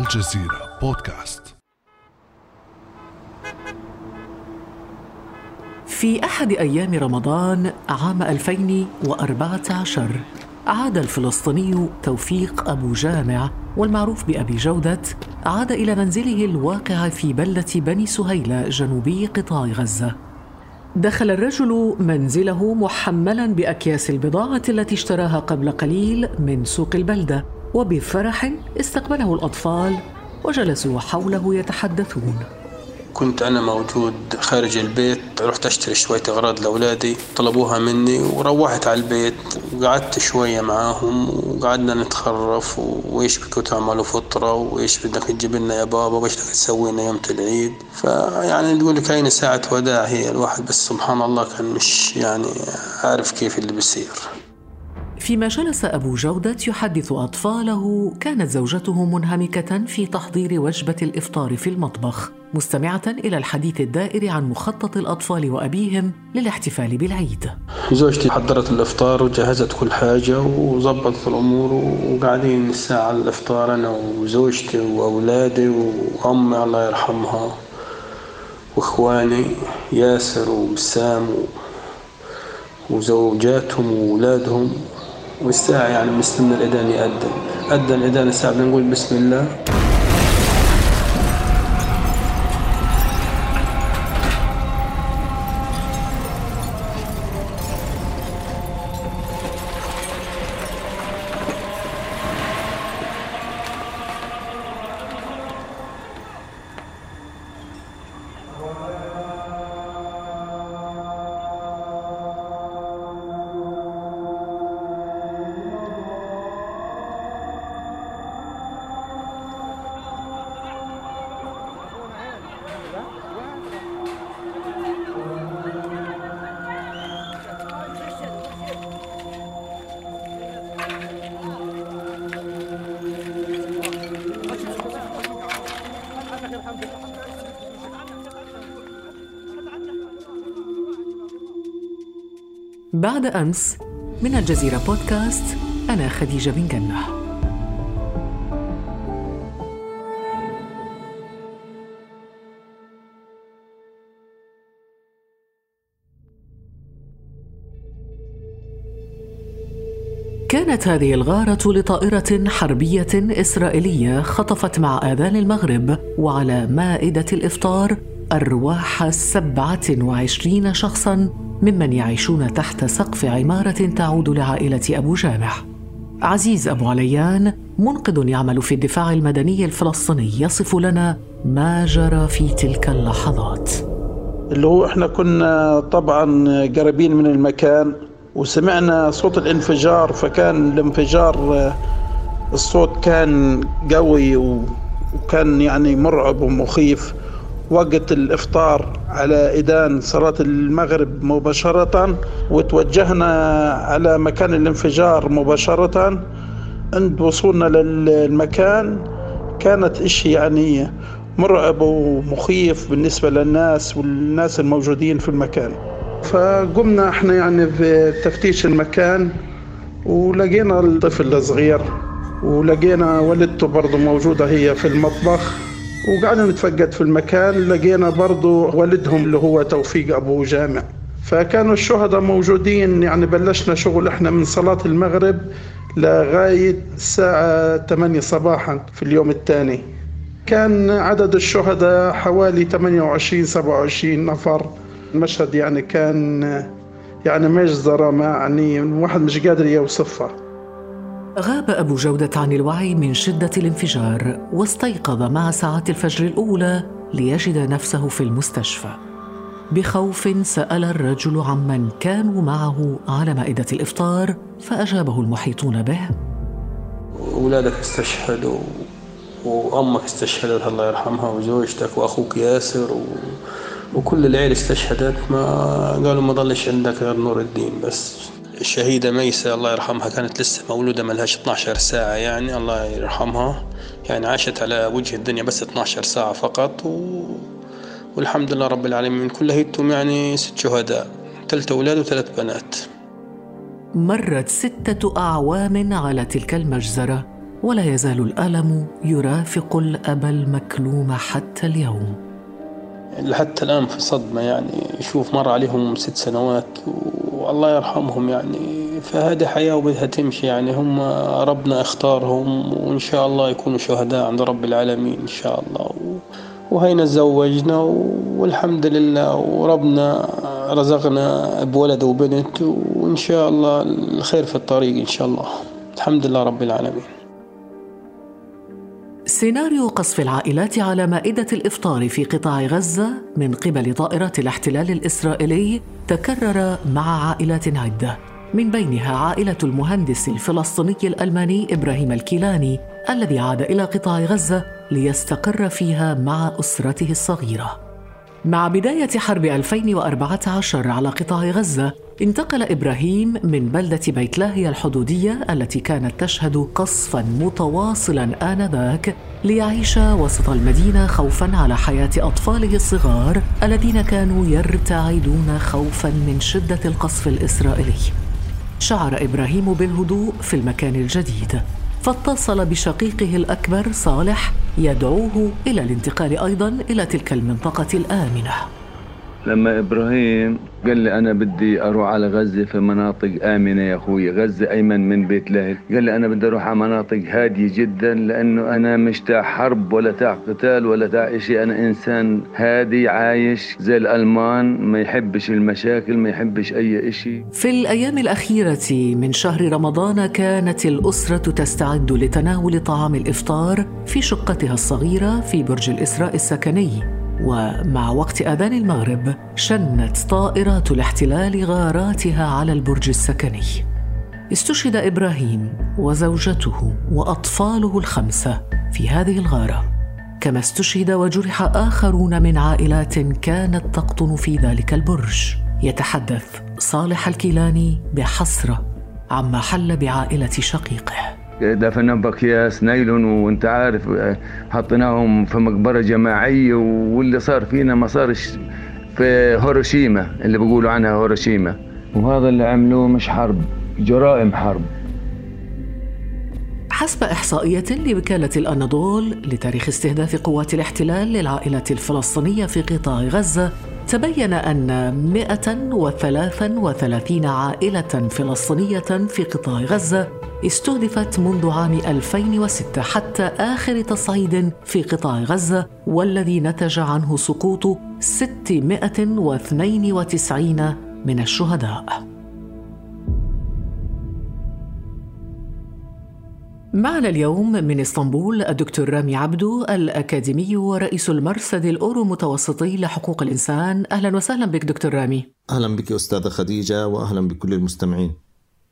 الجزيرة بودكاست. في أحد أيام رمضان عام 2014 عاد الفلسطيني توفيق أبو جامع والمعروف بأبي جودة عاد إلى منزله الواقع في بلدة بني سهيلة جنوبي قطاع غزة. دخل الرجل منزله محملا بأكياس البضاعة التي اشتراها قبل قليل من سوق البلدة. وبفرح استقبله الأطفال وجلسوا حوله يتحدثون. كنت أنا موجود خارج البيت رحت أشتري شوية أغراض لأولادي طلبوها مني وروحت على البيت وقعدت شوية معاهم وقعدنا نتخرف وإيش بدكم تعملوا فطرة وإيش بدك تجيب لنا يا بابا وإيش بدك تسوي لنا يوم العيد. فيعني تقول لك هاي ساعة وداع هي الواحد بس سبحان الله كان مش يعني عارف كيف اللي بيصير. فيما جلس أبو جودة يحدث أطفاله كانت زوجته منهمكة في تحضير وجبة الإفطار في المطبخ مستمعة إلى الحديث الدائر عن مخطط الأطفال وأبيهم للاحتفال بالعيد. زوجتي حضرت الإفطار وجهزت كل حاجة وظبطت الأمور وقاعدين الساعة الإفطار أنا وزوجتي وأولادي وأمي الله يرحمها وإخواني ياسر وبسام وزوجاتهم وأولادهم. والساعة يعني مستنى الأذان يأذن أذن الأذان الساعة بنقول بسم الله. بعد أمس من الجزيرة بودكاست أنا خديجة بن جنة. كانت هذه الغارة لطائرة حربية إسرائيلية خطفت مع آذان المغرب وعلى مائدة الإفطار أرواح سبعة وعشرين شخصاً ممن يعيشون تحت سقف عمارة تعود لعائلة أبو جامع. عزيز أبو عليان منقذ يعمل في الدفاع المدني الفلسطيني يصف لنا ما جرى في تلك اللحظات. اللي هو إحنا كنا طبعا قريبين من المكان وسمعنا صوت الانفجار فكان الانفجار الصوت كان قوي وكان يعني مرعب ومخيف وقت الإفطار على اذان صلاة المغرب مباشرة وتوجهنا على مكان الانفجار مباشرة. عند وصولنا للمكان كانت اشي يعني مرعب ومخيف بالنسبة للناس والناس الموجودين في المكان. فقمنا إحنا يعني في تفتيش المكان ولقينا الطفل الصغير ولقينا والدته برضه موجودة هي في المطبخ. وقعدنا نتفقد في المكان لقينا برضو والدهم اللي هو توفيق أبو جامع. فكانوا الشهداء موجودين يعني بلشنا شغل إحنا من صلاة المغرب لغاية الساعة 8 صباحا في اليوم الثاني. كان عدد الشهداء حوالي 28 27 نفر. المشهد يعني كان يعني مجزرة ما يعني الواحد مش قادر يوصفها. غاب أبو جودة عن الوعي من شدة الانفجار واستيقظ مع ساعات الفجر الأولى ليجد نفسه في المستشفى. بخوف سأل الرجل عمن كانوا معه على مائدة الإفطار فأجابه المحيطون به. أولادك استشهدوا وأمك استشهدت الله يرحمها وزوجتك وأخوك ياسر و... وكل العيلة استشهدت ما قالوا ما ضلش عندك غير نور الدين بس. الشهيدة ميسة الله يرحمها كانت لسه مولودة ملهاش 12 ساعة يعني الله يرحمها. يعني عاشت على وجه الدنيا بس 12 ساعة فقط و... والحمد لله رب العالمين. كلهيتهم يعني ست شهداء ثلاثة أولاد وثلاث بنات. مرت ستة أعوام على تلك المجزرة ولا يزال الألم يرافق الأب المكلوم حتى اليوم. حتى الآن في صدمة يعني شوف مر عليهم ست سنوات والله يرحمهم يعني. فهذه حياة وبدها تمشي يعني. هم ربنا اختارهم وإن شاء الله يكونوا شهداء عند رب العالمين إن شاء الله. وهينا تزوجنا والحمد لله. وربنا رزقنا بولد وبنت وإن شاء الله الخير في الطريق إن شاء الله. الحمد لله رب العالمين. سيناريو قصف العائلات على مائدة الإفطار في قطاع غزة من قبل طائرات الاحتلال الإسرائيلي تكرر مع عائلات عدة. من بينها عائلة المهندس الفلسطيني الألماني إبراهيم الكيلاني الذي عاد إلى قطاع غزة ليستقر فيها مع أسرته الصغيرة. مع بداية حرب 2014 على قطاع غزة انتقل إبراهيم من بلدة بيت لاهيا الحدودية التي كانت تشهد قصفا متواصلا آنذاك ليعيش وسط المدينة خوفا على حياة أطفاله الصغار الذين كانوا يرتعدون خوفا من شدة القصف الإسرائيلي. شعر إبراهيم بالهدوء في المكان الجديد فاتصل بشقيقه الأكبر صالح يدعوه إلى الانتقال أيضا إلى تلك المنطقة الآمنة. لما إبراهيم قال لي أنا بدي أروح على غزة في مناطق آمنة يا أخوي غزة أيمن من بيت لاهل قال لي أنا بدي أروح على مناطق هادية جدا لأنه أنا مش تاع حرب ولا تاع قتال ولا تاع شيء أنا إنسان هادي عايش زي الألمان ما يحبش المشاكل ما يحبش أي شيء في الأيام الأخيرة من شهر رمضان كانت الأسرة تستعد لتناول طعام الإفطار في شقتها الصغيرة في برج الإسراء السكني. ومع وقت آذان المغرب شنت طائرات الاحتلال غاراتها على البرج السكني. استشهد إبراهيم وزوجته وأطفاله الخمسة في هذه الغارة. كما استشهد وجرح آخرون من عائلات كانت تقطن في ذلك البرج. يتحدث صالح الكيلاني بحسرة عما حل بعائلة شقيقه. دفنهم باكياس نايلون وانت عارف حطيناهم في مقبرة جماعية واللي صار فينا ما صارش في هيروشيما اللي بيقولوا عنها هيروشيما. وهذا اللي عملوه مش حرب جرائم حرب. حسب إحصائية لوكالة الأناضول لتاريخ استهداف قوات الاحتلال للعائلة الفلسطينية في قطاع غزة تبين أن 133 عائلة فلسطينية في قطاع غزة استهدفت منذ عام 2006 حتى آخر تصعيد في قطاع غزة والذي نتج عنه سقوط 692 من الشهداء. معنا اليوم من إسطنبول الدكتور رامي عبدو الأكاديمي ورئيس المرصد الأورو متوسطي لحقوق الإنسان. أهلا وسهلا بك دكتور رامي. أهلا بك أستاذة خديجة وأهلا بكل المستمعين.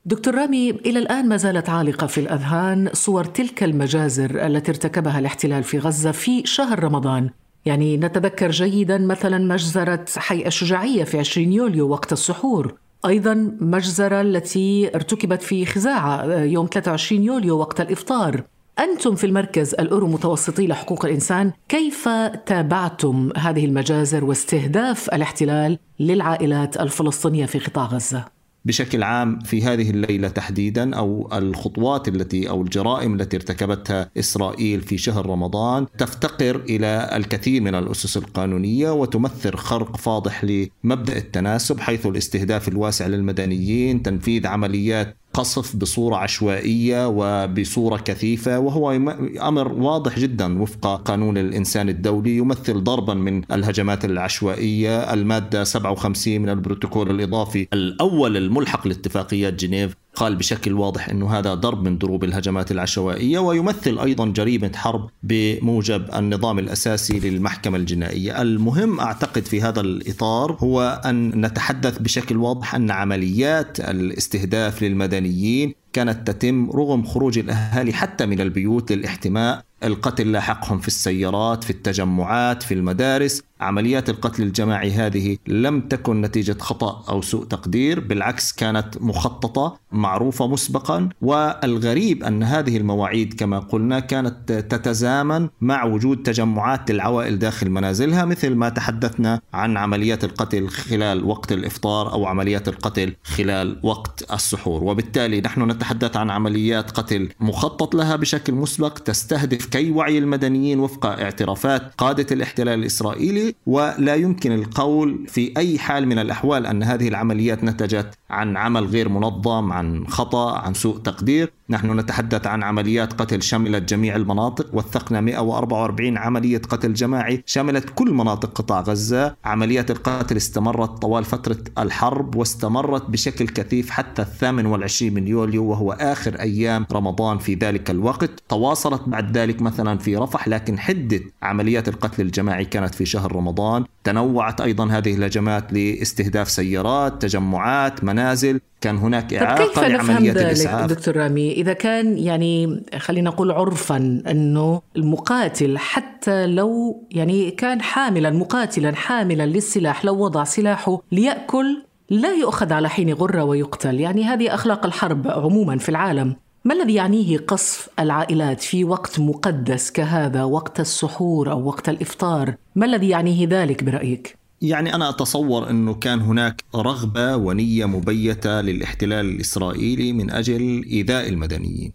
دكتور رامي إلى الآن ما زالت عالقة في الأذهان صور تلك المجازر التي ارتكبها الاحتلال في غزة في شهر رمضان. يعني نتذكر جيدا مثلا مجزرة حي الشجاعية في 20 يوليو وقت السحور. أيضا مجزرة التي ارتكبت في خزاعة يوم 23 يوليو وقت الإفطار. أنتم في المركز الأورو متوسطي لحقوق الإنسان كيف تابعتم هذه المجازر واستهداف الاحتلال للعائلات الفلسطينية في قطاع غزة؟ بشكل عام في هذه الليلة تحديدا أو الخطوات التي أو الجرائم التي ارتكبتها إسرائيل في شهر رمضان تفتقر إلى الكثير من الأسس القانونية وتمثل خرق فاضح لمبدأ التناسب حيث الاستهداف الواسع للمدنيين تنفيذ عمليات قصف بصورة عشوائية وبصورة كثيفة وهو أمر واضح جدا وفق قانون الإنسان الدولي يمثل ضربا من الهجمات العشوائية المادة 57 من البروتوكول الإضافي الأول الملحق لاتفاقيات جنيف. قال بشكل واضح إنه هذا ضرب من ضروب الهجمات العشوائية ويمثل أيضا جريمة حرب بموجب النظام الأساسي للمحكمة الجنائية، المهم أعتقد في هذا الإطار هو أن نتحدث بشكل واضح أن عمليات الاستهداف للمدنيين كانت تتم رغم خروج الأهالي حتى من البيوت للاحتماء. القتل لاحقهم في السيارات في التجمعات في المدارس. عمليات القتل الجماعي هذه لم تكن نتيجة خطأ أو سوء تقدير بالعكس كانت مخططة معروفة مسبقا. والغريب أن هذه المواعيد كما قلنا كانت تتزامن مع وجود تجمعات للعوائل داخل منازلها مثل ما تحدثنا عن عمليات القتل خلال وقت الإفطار أو عمليات القتل خلال وقت السحور. وبالتالي نحن نتحدث عن عمليات قتل مخطط لها بشكل مسبق تستهدف كي وعي المدنيين وفق اعترافات قادة الاحتلال الإسرائيلي ولا يمكن القول في أي حال من الأحوال أن هذه العمليات نتجت عن عمل غير منظم عن خطأ عن سوء تقدير. نحن نتحدث عن عمليات قتل شملت جميع المناطق وثقنا 144 عملية قتل جماعي شملت كل مناطق قطاع غزة. عمليات القتل استمرت طوال فترة الحرب واستمرت بشكل كثيف حتى الثامن والعشرين من يوليو وهو آخر أيام رمضان في ذلك الوقت. تواصلت بعد ذلك مثلا في رفح لكن حدة عمليات القتل الجماعي كانت في شهر رمضان. تنوعت أيضا هذه الهجمات لاستهداف سيارات تجمعات منازل. كان هناك إعاقة كيف لعمليات نفهم الإسعاف. ذلك دكتور رامي؟ إذا كان يعني خلينا نقول عرفا أنه المقاتل حتى لو يعني كان حاملا مقاتلا حاملا للسلاح لو وضع سلاحه ليأكل لا يؤخذ على حين غرة ويقتل. يعني هذه أخلاق الحرب عموما في العالم. ما الذي يعنيه قصف العائلات في وقت مقدس كهذا وقت السحور أو وقت الإفطار؟ ما الذي يعنيه ذلك برأيك؟ يعني أنا أتصور أنه كان هناك رغبة ونية مبيتة للاحتلال الإسرائيلي من أجل إيذاء المدنيين.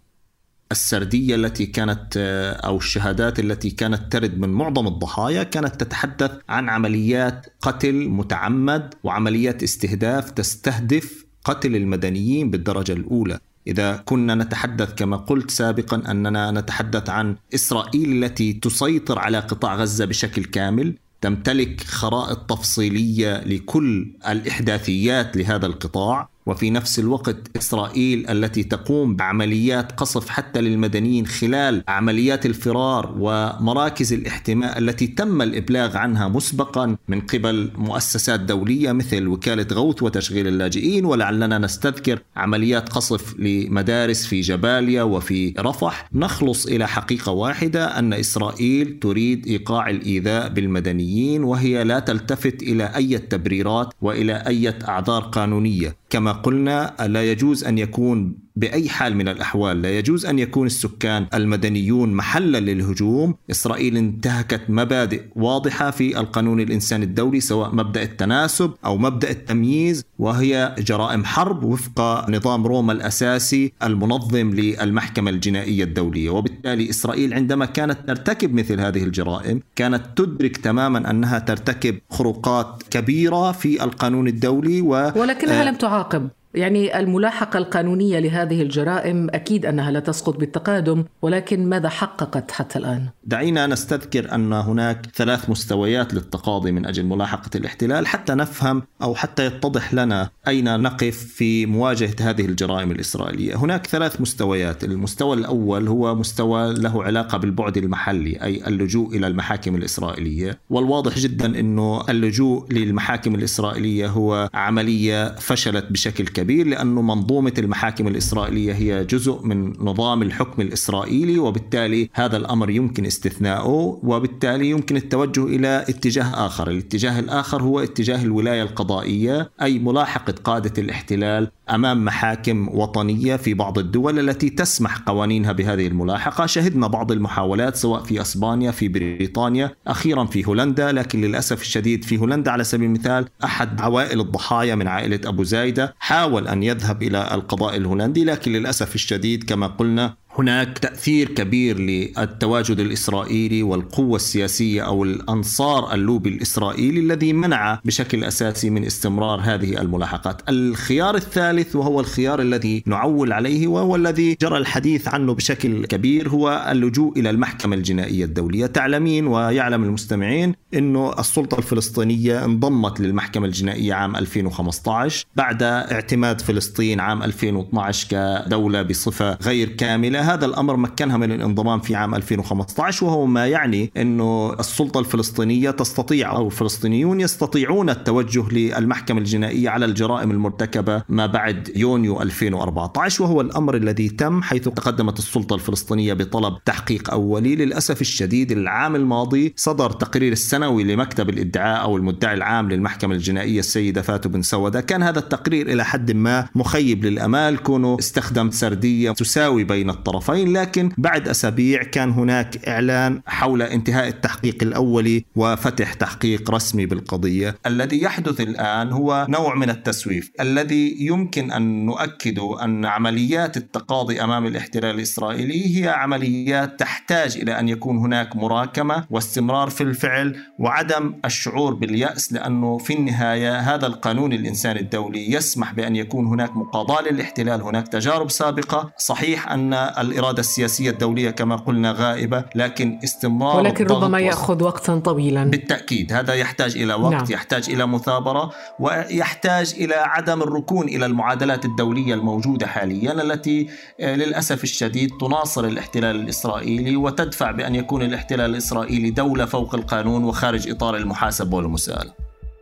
السردية التي كانت أو الشهادات التي كانت ترد من معظم الضحايا كانت تتحدث عن عمليات قتل متعمد وعمليات استهداف تستهدف قتل المدنيين بالدرجة الأولى. إذا كنا نتحدث كما قلت سابقا أننا نتحدث عن إسرائيل التي تسيطر على قطاع غزة بشكل كامل تمتلك خرائط تفصيلية لكل الإحداثيات لهذا القطاع. وفي نفس الوقت إسرائيل التي تقوم بعمليات قصف حتى للمدنيين خلال عمليات الفرار ومراكز الاحتماء التي تم الإبلاغ عنها مسبقا من قبل مؤسسات دولية مثل وكالة غوث وتشغيل اللاجئين ولعلنا نستذكر عمليات قصف لمدارس في جباليا وفي رفح. نخلص إلى حقيقة واحدة أن إسرائيل تريد إيقاع الإيذاء بالمدنيين وهي لا تلتفت إلى أي تبريرات وإلى أي أعذار قانونية. كما قلنا لا يجوز أن يكون بأي حال من الأحوال لا يجوز أن يكون السكان المدنيون محلا للهجوم، إسرائيل انتهكت مبادئ واضحة في القانون الانساني الدولي سواء مبدأ التناسب أو مبدأ التمييز وهي جرائم حرب وفق نظام روما الأساسي المنظم للمحكمة الجنائية الدولية، وبالتالي إسرائيل عندما كانت ترتكب مثل هذه الجرائم كانت تدرك تماما أنها ترتكب خروقات كبيرة في القانون الدولي و ولكنها لم تعاقب. يعني الملاحقة القانونية لهذه الجرائم أكيد أنها لا تسقط بالتقادم ولكن ماذا حققت حتى الآن؟ دعينا نستذكر أن هناك ثلاث مستويات للتقاضي من أجل ملاحقة الاحتلال حتى نفهم أو حتى يتضح لنا أين نقف في مواجهة هذه الجرائم الإسرائيلية هناك ثلاث مستويات المستوى الأول هو مستوى له علاقة بالبعد المحلي أي اللجوء إلى المحاكم الإسرائيلية والواضح جدا أنه اللجوء للمحاكم الإسرائيلية هو عملية فشلت بشكل كبير كبير لأنه منظومة المحاكم الإسرائيلية هي جزء من نظام الحكم الإسرائيلي وبالتالي هذا الأمر يمكن استثناؤه وبالتالي يمكن التوجه إلى اتجاه آخر. الاتجاه الآخر هو اتجاه الولاية القضائية أي ملاحقة قادة الاحتلال أمام محاكم وطنية في بعض الدول التي تسمح قوانينها بهذه الملاحقة، شهدنا بعض المحاولات سواء في أسبانيا في بريطانيا، أخيرا في هولندا، لكن للأسف الشديد في هولندا على سبيل المثال أحد عوائل الضحايا من عائلة أبو زايدة حاول أن يذهب إلى القضاء الهولندي لكن للأسف الشديد كما قلنا هناك تأثير كبير للتواجد الإسرائيلي والقوة السياسية أو الأنصار اللوبي الإسرائيلي الذي منع بشكل أساسي من استمرار هذه الملاحقات. الخيار الثالث وهو الخيار الذي نعول عليه وهو الذي جرى الحديث عنه بشكل كبير هو اللجوء إلى المحكمة الجنائية الدولية. تعلمين ويعلم المستمعين أنه السلطة الفلسطينية انضمت للمحكمة الجنائية عام 2015 بعد اعتماد فلسطين عام 2012 كدولة بصفة غير كاملة. هذا الأمر مكنها من الانضمام في عام 2015 وهو ما يعني إنه السلطة الفلسطينية تستطيع أو الفلسطينيون يستطيعون التوجه للمحكمة الجنائية على الجرائم المرتكبة ما بعد يونيو 2014 وهو الأمر الذي تم حيث تقدمت السلطة الفلسطينية بطلب تحقيق أولي للأسف الشديد العام الماضي صدر تقرير السنوي لمكتب الإدعاء أو المدعي العام للمحكمة الجنائية السيدة فاتو بن سودة. كان هذا التقرير إلى حد ما مخيب للأمال كونه استخدم سردية تساوي بين الطرفين. الطرفين لكن بعد أسابيع كان هناك إعلان حول انتهاء التحقيق الأولي وفتح تحقيق رسمي بالقضية. الذي يحدث الآن هو نوع من التسويف الذي يمكن أن نؤكد أن عمليات التقاضي أمام الاحتلال الإسرائيلي هي عمليات تحتاج إلى أن يكون هناك مراكمة واستمرار في الفعل وعدم الشعور باليأس لأنه في النهاية هذا القانون الإنساني الدولي يسمح بأن يكون هناك مقاضاة للاحتلال هناك تجارب سابقة. صحيح أن الإرادة السياسية الدولية كما قلنا غائبة لكن استمرار ولكن ربما يأخذ وقتا طويلا. بالتأكيد هذا يحتاج إلى وقت نعم. يحتاج إلى مثابرة ويحتاج إلى عدم الركون إلى المعادلات الدولية الموجودة حاليا التي آه، للأسف الشديد تناصر الاحتلال الإسرائيلي وتدفع بأن يكون الاحتلال الإسرائيلي دولة فوق القانون وخارج إطار المحاسبة والمساءلة.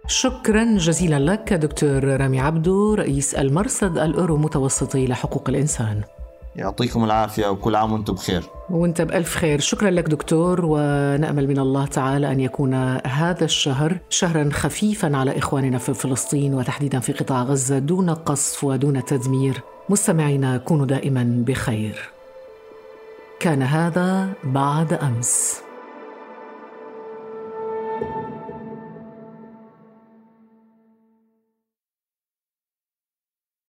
شكرا جزيلا لك دكتور رامي عبدو رئيس المرصد الأورو متوسطي لحقوق الإنسان. يعطيكم العافية وكل عام وأنتم بخير. وانت بألف خير. شكرا لك دكتور ونأمل من الله تعالى أن يكون هذا الشهر شهرا خفيفا على إخواننا في فلسطين وتحديدا في قطاع غزة دون قصف ودون تدمير. مستمعينا كونوا دائما بخير. كان هذا بعد أمس.